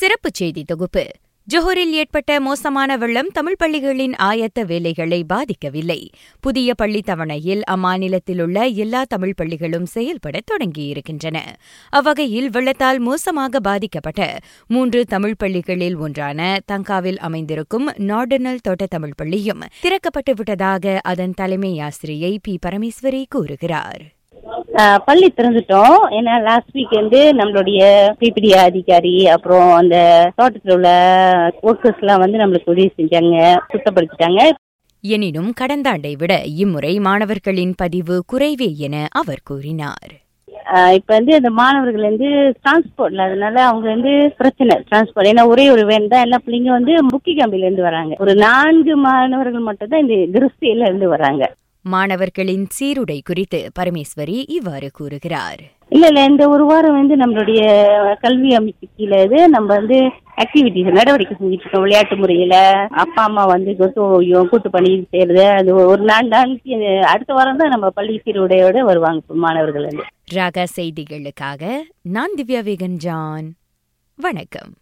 சிறப்புச் செய்தி தொகுப்பு. ஜொஹரில் ஏற்பட்ட மோசமான வெள்ளம் தமிழ் பள்ளிகளின் ஆயத்த வேலைகளை பாதிக்கவில்லை. புதிய பள்ளி தவணையில் அம்மாநிலத்திலுள்ள எல்லா தமிழ் பள்ளிகளும் செயல்பட தொடங்கியிருக்கின்றன. அவ்வகையில் வெள்ளத்தால் மோசமாக பாதிக்கப்பட்ட மூன்று தமிழ் பள்ளிகளில் ஒன்றான தங்காவில் அமைந்திருக்கும் நார்டனல் தோட்ட தமிழ் பள்ளியும் திறக்கப்பட்டுவிட்டதாக அதன் தலைமை ஆசிரியை பி. பரமேஸ்வரி கூறுகிறார். பள்ளி திறந்துட்டோம். ஏன்னா லாஸ்ட் வீக் வந்து நம்மளுடைய பிபிடி அதிகாரி அப்புறம் அந்த தோட்டத்தில் உள்ள ஒர்க்கர்ஸ் எல்லாம் வந்து நம்மளுக்கு உதவி செஞ்சாங்க சுத்தப்படுத்திட்டாங்க. எனினும் கடந்த ஆண்டை விட இம்முறை மாணவர்களின் பதிவு குறைவே என அவர் கூறினார். இப்ப வந்து அந்த மாணவர்கள் வந்து டிரான்ஸ்போர்ட்ல அதனால அவங்க வந்து பிரச்சனை டிரான்ஸ்போர்ட் ஏன்னா ஒரே ஒரு வேன் தான் எல்லா பிள்ளைங்க வந்து முக்கி கம்பில இருந்து வராங்க. ஒரு நான்கு மாணவர்கள் மட்டும் தான் இந்த கிறிஸ்தியில இருந்து வராங்க. மாணவர்களின் சீருடை குறித்து பரமேஸ்வரி இவ்வாறு கூறுகிறார். இல்ல இல்ல இந்த ஒரு வாரம் வந்து நம்மளுடைய கல்வி அமைப்பு கீழே இது நம்ம வந்து ஆக்டிவிட்டிஸ் நடவடிக்கை செஞ்சுட்டு இருக்கோம். விளையாட்டு முறையில அப்பா அம்மா வந்து கூட்டு பணி செய்யறது அது ஒரு நாலு நாளைக்கு அடுத்த வாரம் தான் நம்ம பள்ளி சீருடையோட வருவாங்க மாணவர்கள் வந்து. ராகா செய்திகளுக்காக நான் திவ்யா வேகன் ஜான் வணக்கம்.